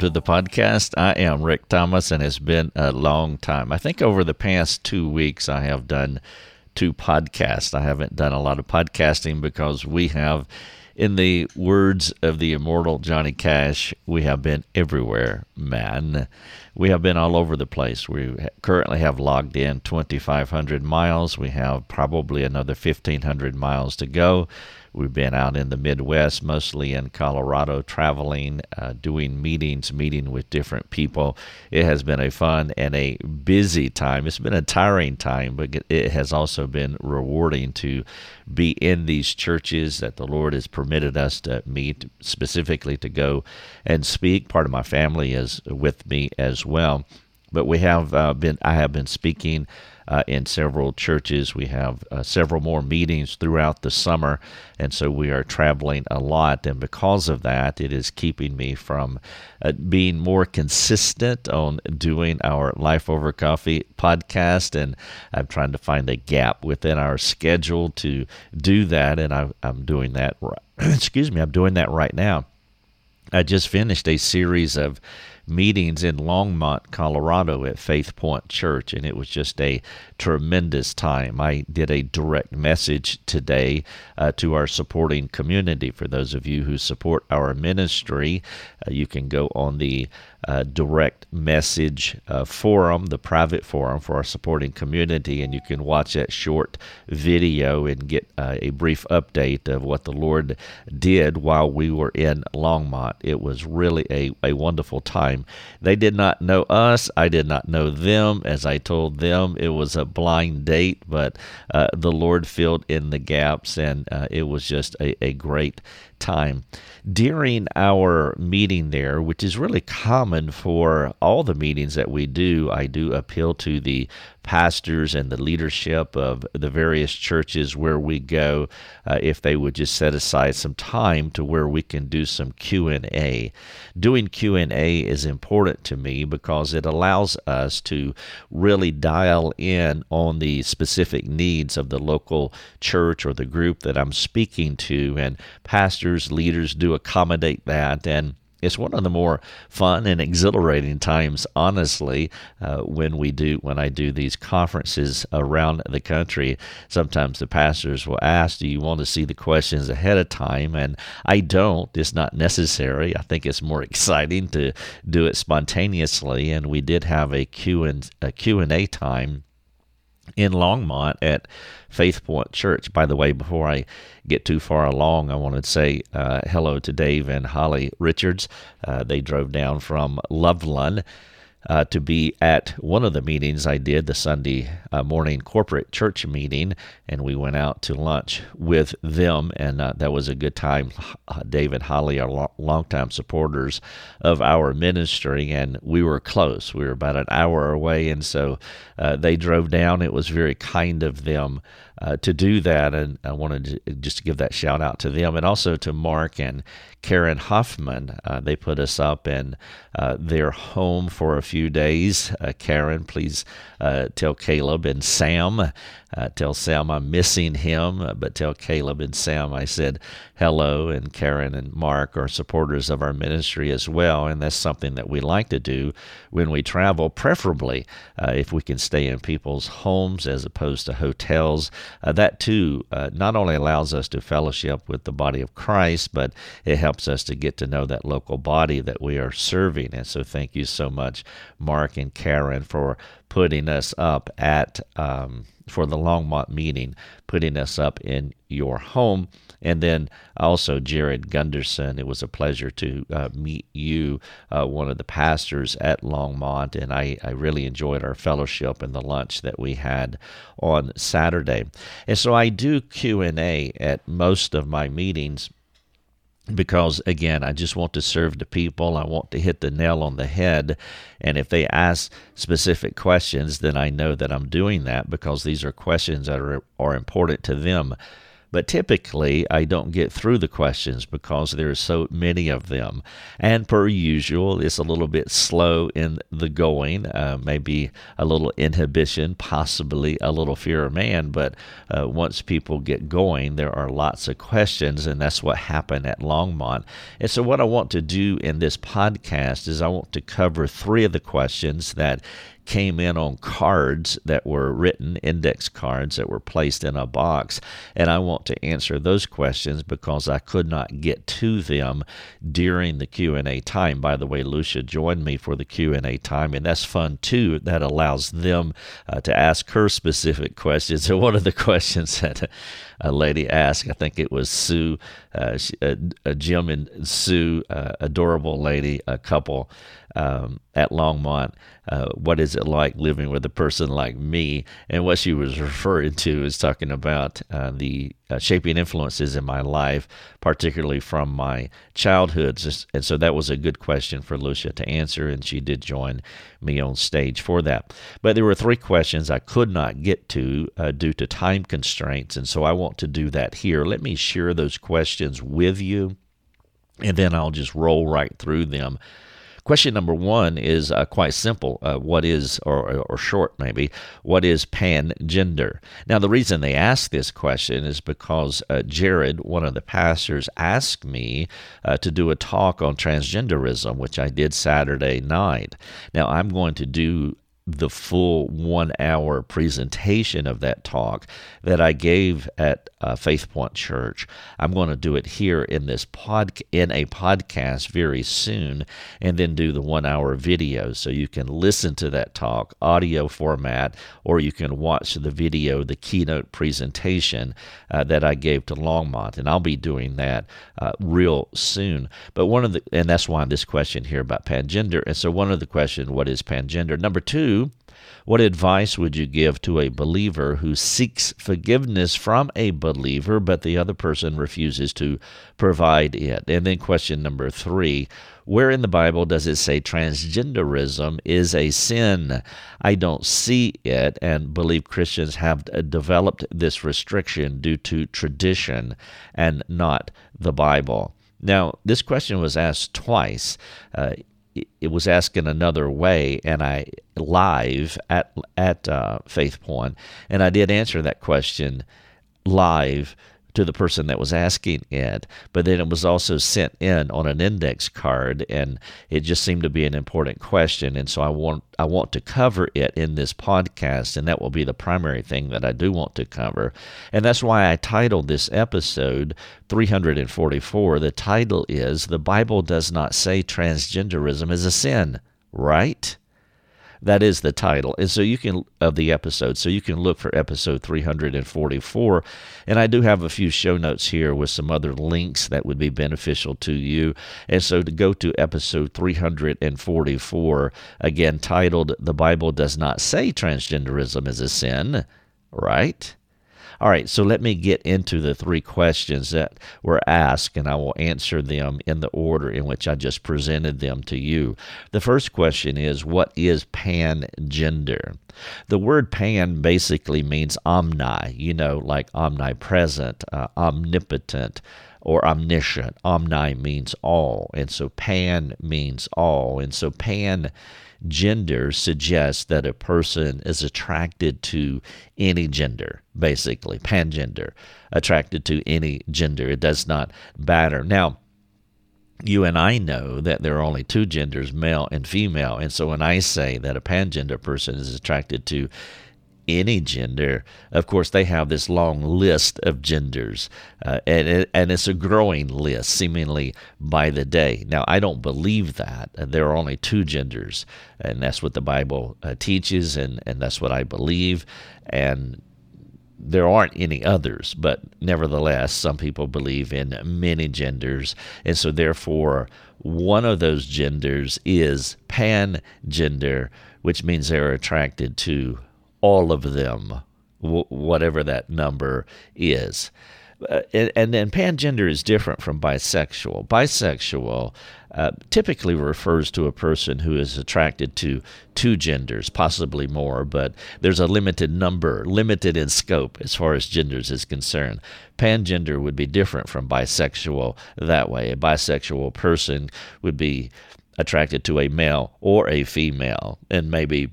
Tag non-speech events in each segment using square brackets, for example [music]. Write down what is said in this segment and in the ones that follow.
to the podcast. I am Rick Thomas, and it's been a long time. I think over the past two weeks, I have done two podcasts. I haven't done a lot of podcasting because we have, in the words of the immortal Johnny Cash, we have been everywhere, man. We have been all over the place. We currently have logged in 2,500 miles. We have probably another 1,500 miles to go. We've been out in the Midwest, mostly in Colorado, traveling, uh, doing meetings, meeting with different people. It has been a fun and a busy time. It's been a tiring time, but it has also been rewarding to be in these churches that the Lord has permitted us to meet, specifically to go and speak. Part of my family is with me as well. But we have uh, been, I have been speaking uh, in several churches. We have uh, several more meetings throughout the summer, and so we are traveling a lot. And because of that, it is keeping me from uh, being more consistent on doing our Life Over Coffee podcast. And I'm trying to find a gap within our schedule to do that, and I, I'm doing that. [clears throat] Excuse me, I'm doing that right now. I just finished a series of meetings in Longmont, Colorado at Faith Point Church, and it was just a tremendous time. I did a direct message today uh, to our supporting community. For those of you who support our ministry, uh, you can go on the uh, direct message uh, forum, the private forum for our supporting community, and you can watch that short video and get uh, a brief update of what the Lord did while we were in Longmont. It was really a, a wonderful time. They did not know us, I did not know them. As I told them, it was a blind date, but uh, the Lord filled in the gaps, and uh, it was just a, a great time. During our meeting there, which is really common for all the meetings that we do, I do appeal to the pastors and the leadership of the various churches where we go uh, if they would just set aside some time to where we can do some q&a doing q&a is important to me because it allows us to really dial in on the specific needs of the local church or the group that i'm speaking to and pastors leaders do accommodate that and it's one of the more fun and exhilarating times, honestly, uh, when we do when I do these conferences around the country. Sometimes the pastors will ask, "Do you want to see the questions ahead of time?" And I don't. It's not necessary. I think it's more [laughs] exciting to do it spontaneously. And we did have a Q and a Q and A time in Longmont at Faith Point Church. By the way, before I get too far along, I want to say uh, hello to Dave and Holly Richards. Uh, they drove down from Loveland uh, to be at one of the meetings I did, the Sunday uh, morning corporate church meeting, and we went out to lunch with them, and uh, that was a good time. David Holly are lo- longtime supporters of our ministry, and we were close. We were about an hour away, and so uh, they drove down. It was very kind of them uh, to do that. And I wanted to, just to give that shout out to them and also to Mark and Karen Huffman. Uh, they put us up in uh, their home for a few days. Uh, Karen, please uh, tell Caleb and Sam, uh, tell Sam I'm missing him, uh, but tell Caleb and Sam I said hello. And Karen and Mark are supporters of our ministry as well. And that's something that we like to do when we travel, preferably uh, if we can stay in people's homes as opposed to hotels. Uh, that too not only allows us to fellowship with the body of Christ, but it helps us to get to know that local body that we are serving. And so, thank you so much, Mark and Karen, for putting us up at um, for the Longmont meeting, putting us up in your home. And then also Jared Gunderson. It was a pleasure to uh, meet you, uh, one of the pastors at Longmont, and I, I really enjoyed our fellowship and the lunch that we had on Saturday. And so I do Q and A at most of my meetings because again i just want to serve the people. I want to hit the nail on the head. And if they ask specific questions then i know that i'm doing that because these are questions that are, are important to them But typically, I don't get through the questions because there are so many of them. And per usual, it's a little bit slow in the going, uh, maybe a little inhibition, possibly a little fear of man. But uh, once people get going, there are lots of questions, and that's what happened at Longmont. And so, what I want to do in this podcast is I want to cover three of the questions that came in on cards that were written, index cards that were placed in a box, and I want to answer those questions because I could not get to them during the Q&A time. By the way, Lucia joined me for the Q&A time, and that's fun too. That allows them uh, to ask her specific questions. [laughs] So one of the questions that a lady asked. I think it was Sue, uh, she, uh, Jim and Sue, uh, adorable lady, a couple um, at Longmont. Uh, what is it like living with a person like me? And what she was referring to is talking about uh, the uh, shaping influences in my life, particularly from my childhood. And so that was a good question for Lucia to answer, and she did join me on stage for that. But there were three questions I could not get to uh, due to time constraints, and so I want to do that here. Let me share those questions with you, and then I'll just roll right through them Question number one is uh, quite simple. Uh, what is, or, or short maybe, what is pangender? Now, the reason they ask this question is because uh, Jared, one of the pastors, asked me uh, to do a talk on transgenderism, which I did Saturday night. Now, I'm going to do the full one hour presentation of that talk that I gave at uh, Faith Point Church. I'm going to do it here in this pod in a podcast very soon, and then do the one hour video so you can listen to that talk audio format, or you can watch the video, the keynote presentation uh, that I gave to Longmont, and I'll be doing that uh, real soon. But one of the and that's why this question here about pangender, and so one of the question, what is pangender? Number two what advice would you give to a believer who seeks forgiveness from a believer, but the other person refuses to provide it? And then, question number three where in the Bible does it say transgenderism is a sin? I don't see it, and believe Christians have developed this restriction due to tradition and not the Bible. Now, this question was asked twice. Uh, it was asked in another way, and I live at at uh, Faith Point, and I did answer that question live to the person that was asking it, but then it was also sent in on an index card, and it just seemed to be an important question, and so I want I want to cover it in this podcast, and that will be the primary thing that I do want to cover, and that's why I titled this episode 344. The title is "The Bible Does Not Say Transgenderism is a Sin." Right? That is the title. And so you can, of the episode, so you can look for episode 344. And I do have a few show notes here with some other links that would be beneficial to you. And so to go to episode 344, again titled, The Bible Does Not Say Transgenderism is a Sin, right? All right, so let me get into the three questions that were asked, and I will answer them in the order in which I just presented them to you. The first question is What is pangender? The word pan basically means omni, you know, like omnipresent, uh, omnipotent or omniscient. Omni means all, and so pan means all. And so pan gender suggests that a person is attracted to any gender, basically, pangender, attracted to any gender. It does not matter. Now, you and I know that there are only two genders, male and female. And so when I say that a pangender person is attracted to any gender. Of course, they have this long list of genders, uh, and, and it's a growing list, seemingly by the day. Now, I don't believe that. Uh, there are only two genders, and that's what the Bible uh, teaches, and, and that's what I believe. And there aren't any others, but nevertheless, some people believe in many genders, and so therefore, one of those genders is pan gender, which means they're attracted to all of them, w- whatever that number is. Uh, and, then pangender is different from bisexual. Bisexual uh, typically refers to a person who is attracted to two genders, possibly more, but there's a limited number, limited in scope as far as genders is concerned. Pangender would be different from bisexual that way. A bisexual person would be attracted to a male or a female, and maybe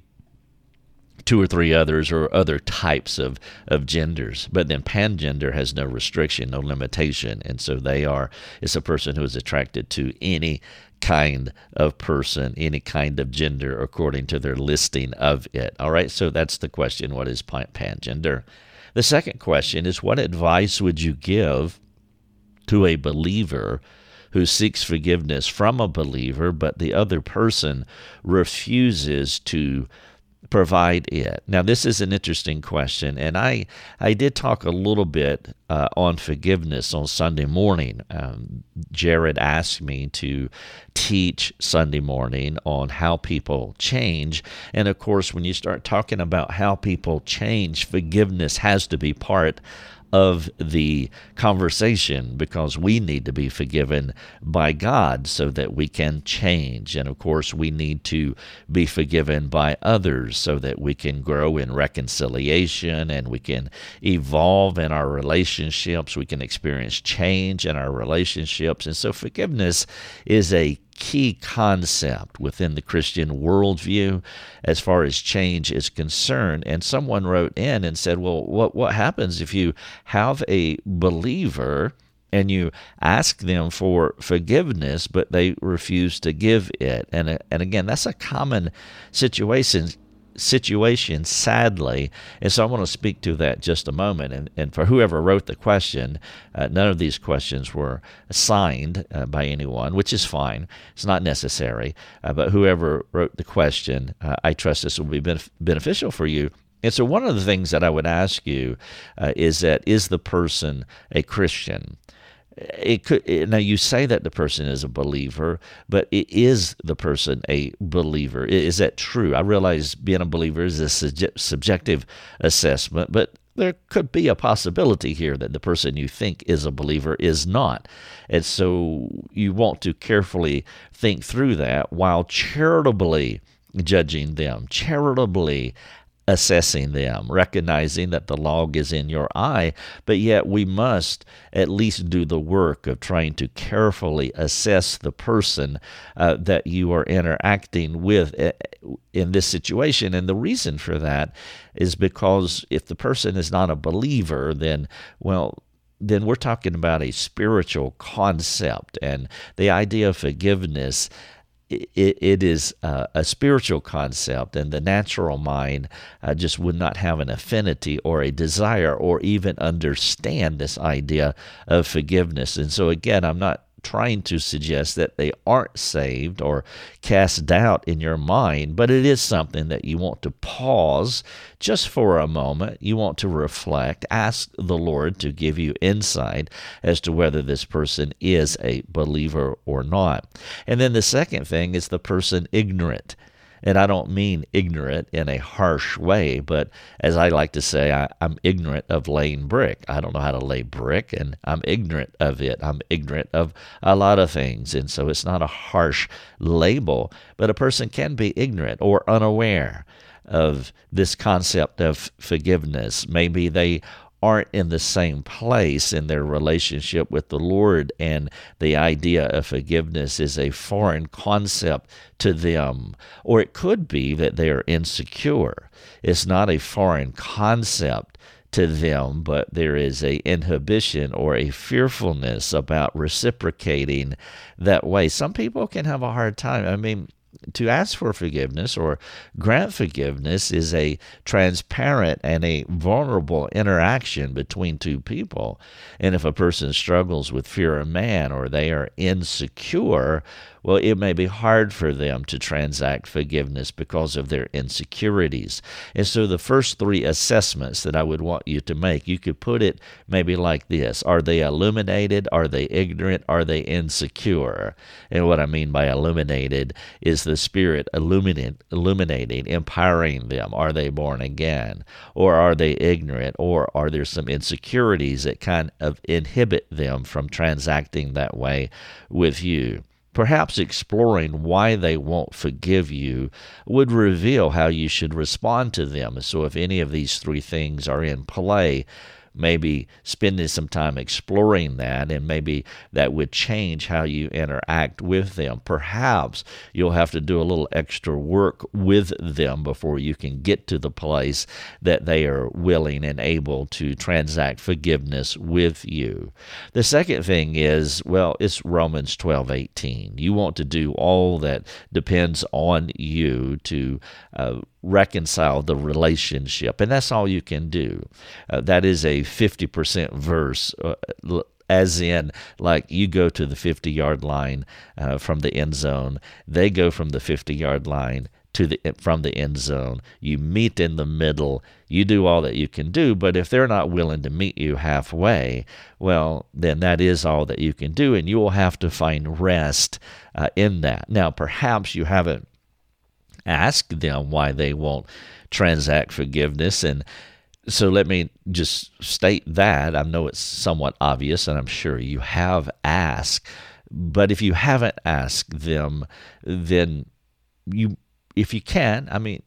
two or three others or other types of, of genders. But then pangender has no restriction, no limitation. And so they are, it's a person who is attracted to any kind of person, any kind of gender, according to their listing of it. All right, so that's the question what is pangender? The second question is what advice would you give to a believer? Who seeks forgiveness from a believer, but the other person refuses to provide it? Now, this is an interesting question, and I I did talk a little bit uh, on forgiveness on Sunday morning. Um, Jared asked me to teach Sunday morning on how people change, and of course, when you start talking about how people change, forgiveness has to be part of the conversation because we need to be forgiven by God so that we can change. And of course, we need to be forgiven by others so that we can grow in reconciliation and we can evolve in our relationships. We can experience change in our relationships. And so, forgiveness is a key concept within the Christian worldview as far as change is concerned. And someone wrote in and said, Well, what, what happens if you have a believer? and you ask them for forgiveness, but they refuse to give it. And, and again, that's a common situation situation, sadly. And so I want to speak to that just a moment. And, and for whoever wrote the question, uh, none of these questions were signed uh, by anyone, which is fine. It's not necessary. Uh, but whoever wrote the question, uh, I trust this will be benef- beneficial for you. And so, one of the things that I would ask you uh, is that is the person a Christian? It could eh, now you say that the person is a believer but is the person a believer. Is that true? I realize being a believer is a subjective assessment but there could be a possibility here that the person you think is a believer is not. And so you want to carefully think through that while charitably judging them charitably assessing them, recognizing that the log is in your eye, but yet we must at least do the work of trying to carefully assess the person uh, that you are interacting with uh, in this situation. And the reason for that is because if the person is not a believer, then, well, then we're talking about a spiritual concept and the idea of forgiveness it, it is uh, a spiritual concept, and the natural mind uh, just would not have an affinity or a desire or even understand this idea of forgiveness. And so, again, I'm not trying to suggest that they aren't saved or cast doubt in your mind, but it is something that you want to pause just for a moment. You want to reflect, ask the Lord to give you insight as to whether this person is a believer or not. And then the second thing is the person ignorant. And I don't mean ignorant in a harsh way, but as I like to say, I, am ignorant of laying brick. I don't know how to lay brick, and I'm ignorant of it. I'm ignorant of a lot of things. And so it's not a harsh label, but a person can be ignorant or unaware of this concept of forgiveness. Maybe they aren't in the same place in their relationship with the Lord, and the idea of forgiveness is a foreign concept to them. Or it could be that they are insecure. It's not a foreign concept to them, but there is a inhibition or a fearfulness about reciprocating that way. Some people can have a hard time. I mean, to ask for forgiveness or grant forgiveness is a transparent and a vulnerable interaction between two people. And if a person struggles with fear of man or they are insecure, well, it may be hard for them to transact forgiveness because of their insecurities. And so, the first three assessments that I would want you to make, you could put it maybe like this Are they illuminated? Are they ignorant? Are they insecure? And what I mean by illuminated is the Spirit illuminate, illuminating, empowering them? Are they born again? Or are they ignorant? Or are there some insecurities that kind of inhibit them from transacting that way with you? Perhaps exploring why they won't forgive you would reveal how you should respond to them. So, if any of these three things are in play, maybe spending some time exploring that, and maybe that would change how you interact with them. Perhaps you'll have to do a little extra work with them before you can get to the place that they are willing and able to transact forgiveness with you. The second thing is, well, it's Romans 12 18. You want to do all that depends on you to uh, reconcile the relationship. And that's all you can do. Uh, that is a 50% verse. Uh, as in, like you go to the 50 yard line uh, from the end zone, they go from the 50 yard line to the from the end zone. You meet in the middle. You do all that you can do, but if they're not willing to meet you halfway, well, then that is all that you can do, and you will have to find rest uh, in that. Now, perhaps you haven't ask them why they won't transact forgiveness. And so let me just state that. I know it's somewhat obvious, and I'm sure you have asked. But if you haven't asked them, then you, if you can, I mean,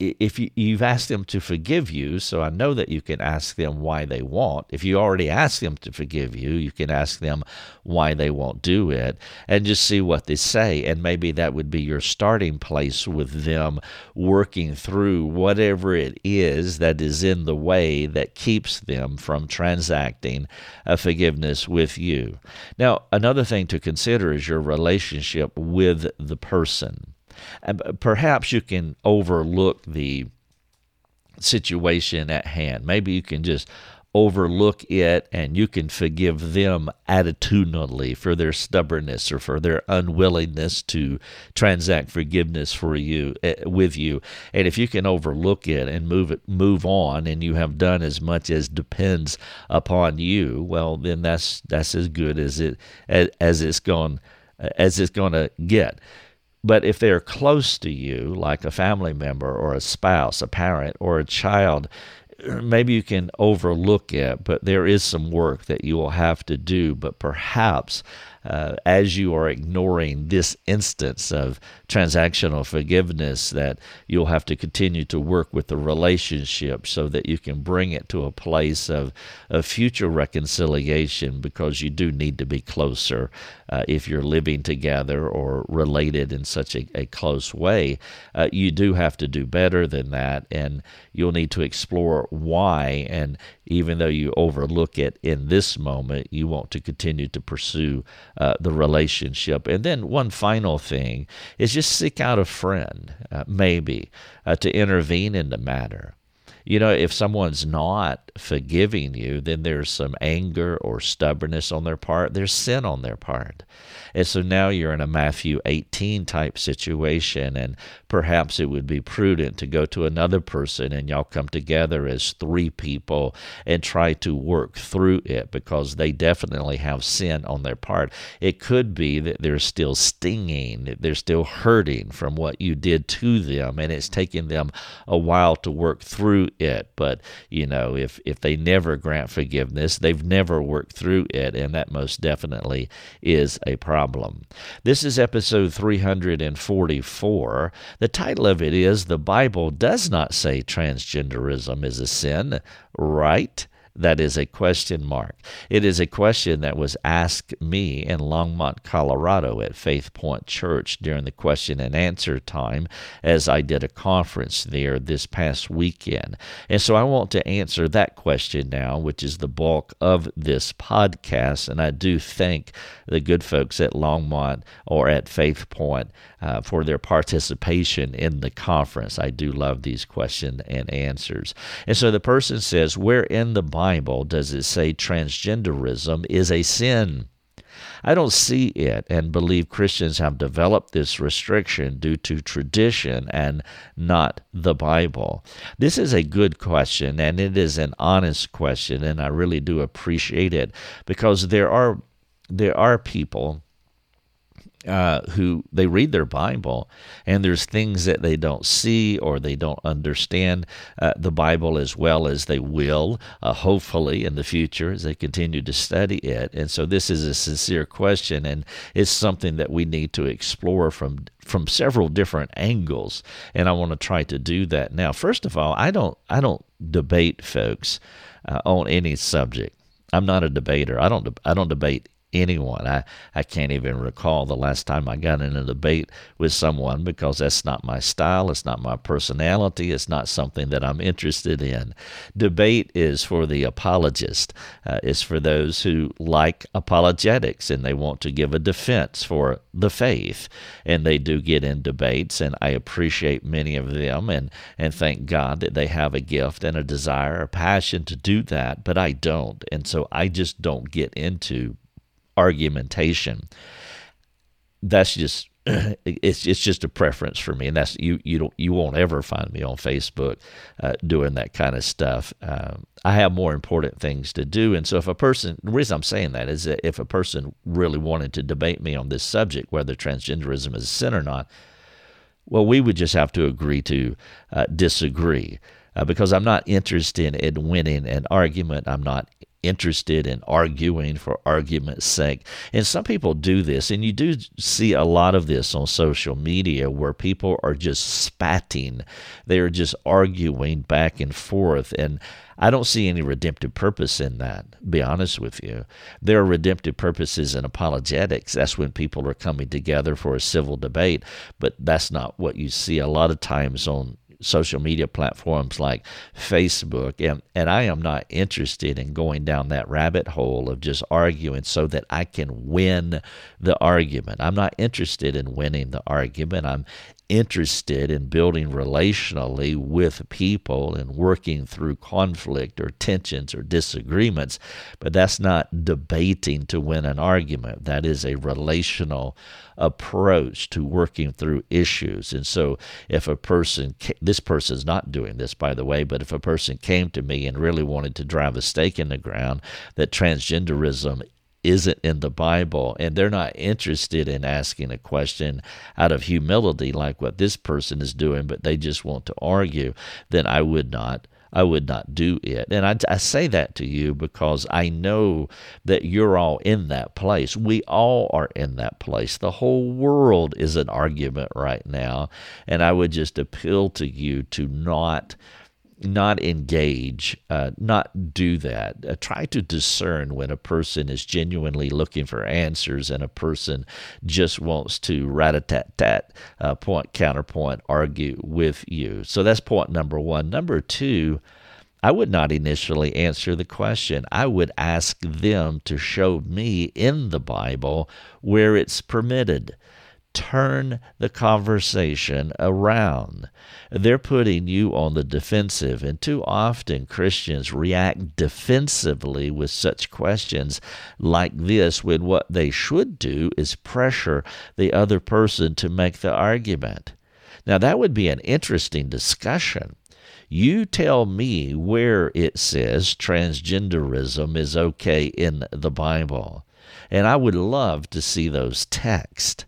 if you, you've asked them to forgive you, so I know that you can ask them why they won't. If you already asked them to forgive you, you can ask them why they won't do it and just see what they say. And maybe that would be your starting place with them working through whatever it is that is in the way that keeps them from transacting a forgiveness with you. Now, another thing to consider is your relationship with the person. Perhaps you can overlook the situation at hand. Maybe you can just overlook it and you can forgive them attitudinally for their stubbornness or for their unwillingness to transact forgiveness for you uh, with you and if you can overlook it and move it move on and you have done as much as depends upon you well then that's that's as good as it as, as it's going as it's going to get but if they're close to you, like a family member or a spouse, a parent, or a child, maybe you can overlook it, but there is some work that you will have to do. But perhaps uh, as you are ignoring this instance of transactional forgiveness, that you'll have to continue to work with the relationship so that you can bring it to a place of, of future reconciliation because you do need to be closer uh, if you're living together or related in such a, a close way. Uh, you do have to do better than that, and you'll need to explore why. And even though you overlook it in this moment, you want to continue to pursue uh, the relationship. And then one final thing is just seek out a friend, uh, maybe, uh, to intervene in the matter. You know, if someone's not forgiving you, then there's some anger or stubbornness on their part. There's sin on their part. And so now you're in a Matthew 18 type situation, and perhaps it would be prudent to go to another person and y'all come together as three people and try to work through it because they definitely have sin on their part. It could be that they're still stinging, that they're still hurting from what you did to them, and it's taking them a while to work through it. But, you know, if, if they never grant forgiveness, they've never worked through it, and that most definitely is a problem. This is episode 344. The title of it is The Bible Does Not Say Transgenderism is a Sin, Right? That is a question mark. It is a question that was asked me in Longmont, Colorado at Faith Point Church during the question and answer time as I did a conference there this past weekend. And so I want to answer that question now, which is the bulk of this podcast. And I do thank the good folks at Longmont or at Faith Point uh, for their participation in the conference. I do love these questions and answers. And so the person says, Where in the Bible does it say transgenderism is a sin? I don't see it and believe Christians have developed this restriction due to tradition and not the Bible. This is a good question and it is an honest question and I really do appreciate it because there are there are people uh, who they read their Bible and there's things that they don't see or they don't understand uh, the Bible as well as they will, uh, hopefully, in the future as they continue to study it. And so this is a sincere question and it's something that we need to explore from from several different angles and I want to try to do that. Now first of all I don't I don't debate folks uh, on any subject. I'm not a debater. I don't I don't debate anyone. I, I can't even recall the last time I got in a debate with someone because that's not my style, it's not my personality, it's not something that I'm interested in. Debate is for the apologist, uh, it's for those who like apologetics and they want to give a defense for the faith. And they do get in debates, and I appreciate many of them and, and thank God that they have a gift and a desire, a passion to do that, but I don't. And so I just don't get into argumentation. That's just [clears throat] it's it's just a preference for me, and that's you you don't you won't ever find me on Facebook uh, doing that kind of stuff. Um, I have more important things to do, and so if a person, the reason I'm saying that is that if a person really wanted to debate me on this subject, whether transgenderism is a sin or not, well, we would just have to agree to uh, disagree. Uh, because I'm not interested in winning an argument. I'm not interested in arguing for argument's sake. And some people do this, and you do see a lot of this on social media where people are just spatting. They are just arguing back and forth. And I don't see any redemptive purpose in that, be honest with you. There are redemptive purposes in apologetics. That's when people are coming together for a civil debate, but that's not what you see a lot of times on social media platforms like Facebook. And, and I am not interested in going down that rabbit hole of just arguing so that I can win the argument. I'm not interested in winning the argument. I'm interested in building relationally with people and working through conflict or tensions or disagreements, but that's not debating to win an argument. That is a relational approach to working through issues. And so, if a person, this person is not doing this, by the way, but if a person came to me and really wanted to drive a stake in the ground that transgenderism isn't in the Bible, and they're not interested in asking a question out of humility like what this person is doing, but they just want to argue, then I would not. I would not do it. And I, I say that to you because I know that you're all in that place. We all are in that place. The whole world is an argument right now. And I would just appeal to you to not not engage, uh, not do that. Uh, try to discern when a person is genuinely looking for answers and a person just wants to rat a tat tat, uh, point, counterpoint, argue with you. So that's point number one. Number two, I would not initially answer the question. I would ask them to show me in the Bible where it's permitted turn the conversation around. They're putting you on the defensive, and too often Christians react defensively with such questions like this when what they should do is pressure the other person to make the argument. Now, that would be an interesting discussion. You tell me where it says transgenderism is okay in the Bible. And I would love to see those texts.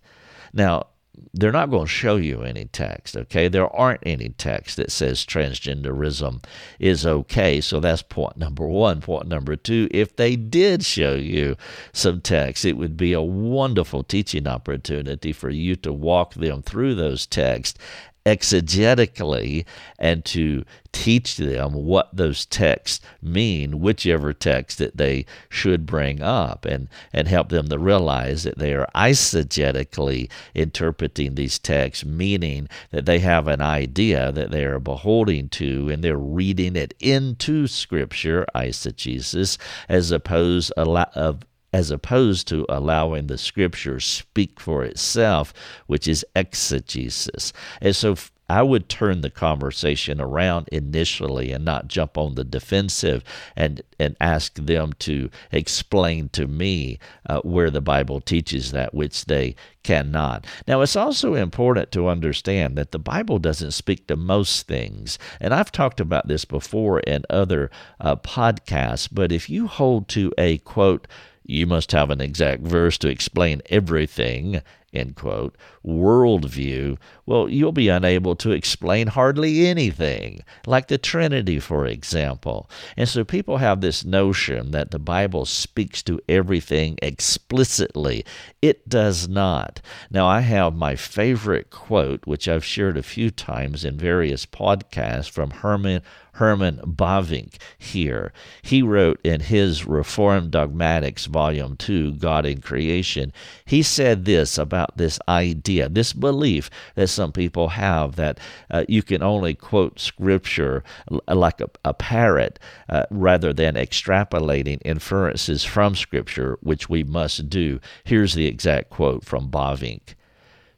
Now, they're not going to show you any text, okay? There aren't any text that says transgenderism is okay. So that's point number one. Point number two, if they did show you some text, it would be a wonderful teaching opportunity for you to walk them through those texts exegetically and to teach them what those texts mean, whichever text that they should bring up, and, and help them to realize that they are eisegetically interpreting these texts, meaning that they have an idea that they are beholding to and they're reading it into Scripture, eisegesis, as opposed a lot of as opposed to allowing the scripture speak for itself, which is exegesis. And so I would turn the conversation around initially and not jump on the defensive and, and ask them to explain to me uh, where the Bible teaches that, which they cannot. Now, it's also important to understand that the Bible doesn't speak to most things. And I've talked about this before in other uh, podcasts, but if you hold to a quote, you must have an exact verse to explain everything end quote, worldview, well, you'll be unable to explain hardly anything, like the Trinity, for example. And so people have this notion that the Bible speaks to everything explicitly. It does not. Now, I have my favorite quote, which I've shared a few times in various podcasts from Herman Herman Bavinck here. He wrote in his Reformed Dogmatics, Volume 2, God in Creation, he said this about this idea, this belief that some people have that uh, you can only quote Scripture like a, a parrot uh, rather than extrapolating inferences from Scripture, which we must do. Here's the exact quote from Bavinck.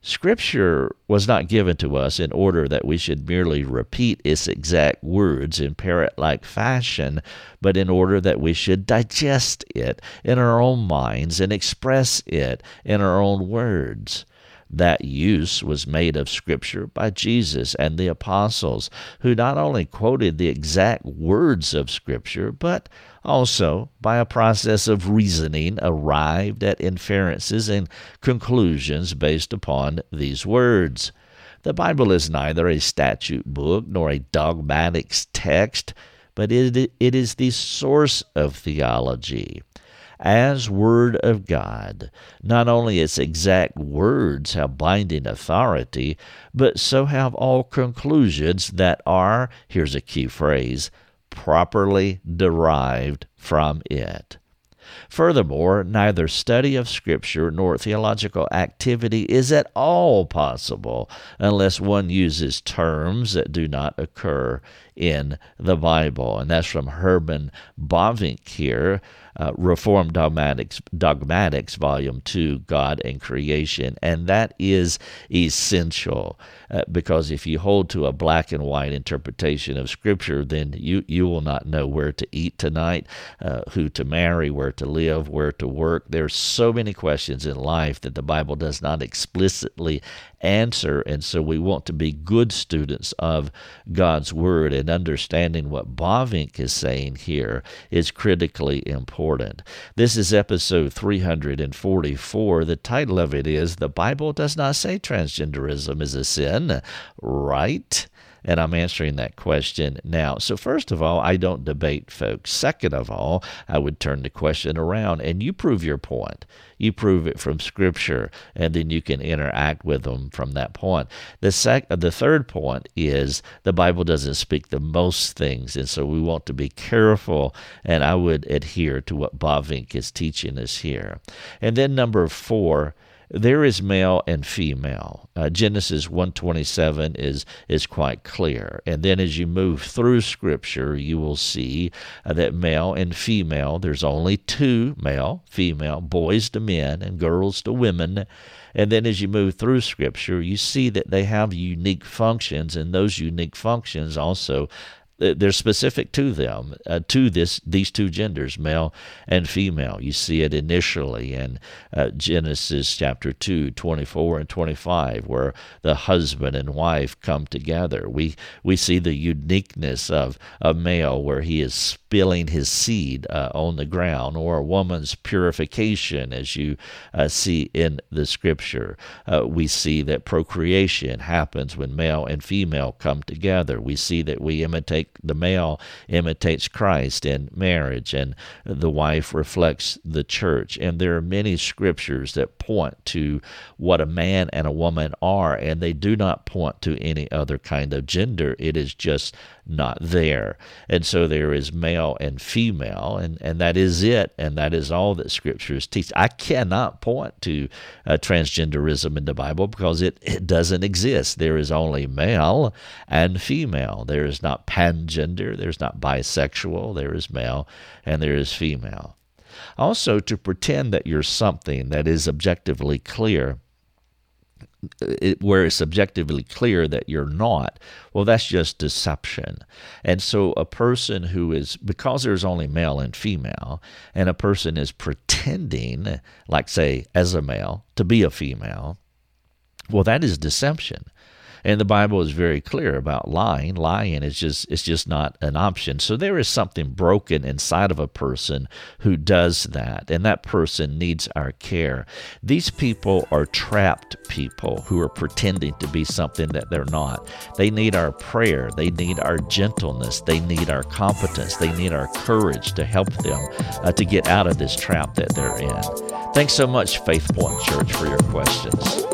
Scripture was not given to us in order that we should merely repeat its exact words in parrot like fashion, but in order that we should digest it in our own minds and express it in our own words. That use was made of Scripture by Jesus and the apostles, who not only quoted the exact words of Scripture, but also by a process of reasoning arrived at inferences and conclusions based upon these words. The Bible is neither a statute book nor a dogmatics text, but it, it is the source of theology as Word of God. Not only its exact words have binding authority, but so have all conclusions that are, here's a key phrase, properly derived from it. Furthermore, neither study of Scripture nor theological activity is at all possible unless one uses terms that do not occur in the Bible. And that's from Herman Bavinck here, uh, Reformed Dogmatics, Dogmatics, Volume 2, God and Creation. And that is essential uh, because if you hold to a black and white interpretation of Scripture, then you, you will not know where to eat tonight, uh, who to marry, where to live, where to work. There's so many questions in life that the Bible does not explicitly answer. And so we want to be good students of God's Word, and understanding what Bavinck is saying here is critically important. This is episode 344. The title of it is The Bible Does Not Say Transgenderism is a Sin, right? And I'm answering that question now. So, first of all, I don't debate folks. Second of all, I would turn the question around and you prove your point. You prove it from Scripture, and then you can interact with them from that point. The, sec- the third point is the Bible doesn't speak the most things, and so we want to be careful, and I would adhere to what Bavinck is teaching us here. And then number four, there is male and female. Uh, Genesis 127 is is quite clear. And then as you move through scripture, you will see uh, that male and female, there's only two male, female, boys to men and girls to women. And then as you move through scripture, you see that they have unique functions and those unique functions also they're specific to them, uh, to this these two genders, male and female. You see it initially in uh, Genesis chapter 2, 24 and 25, where the husband and wife come together. We we see the uniqueness of a male where he is spilling his seed uh, on the ground, or a woman's purification, as you uh, see in the scripture. Uh, we see that procreation happens when male and female come together. We see that we imitate the male imitates Christ in marriage, and the wife reflects the church. And there are many scriptures that point to what a man and a woman are, and they do not point to any other kind of gender. It is just not there. And so there is male and female, and, and that is it, and that is all that scriptures teach. I cannot point to uh, transgenderism in the Bible because it, it doesn't exist. There is only male and female. There is not pangender, there's not bisexual, there is male and there is female. Also, to pretend that you're something that is objectively clear Uh, it, where it's objectively clear that you're not, well, that's just deception. And so, a person who is, because there's only male and female, and a person is pretending, like, say, as a male, to be a female, well, that is deception. And the Bible is very clear about lying. Lying is just it's just not an option. So there is something broken inside of a person who does that, and that person needs our care. These people are trapped people who are pretending to be something that they're not. They need our prayer, they need our gentleness, they need our competence, they need our courage to help them uh, to get out of this trap that they're in. Thanks so much, Faith Point Church, for your questions.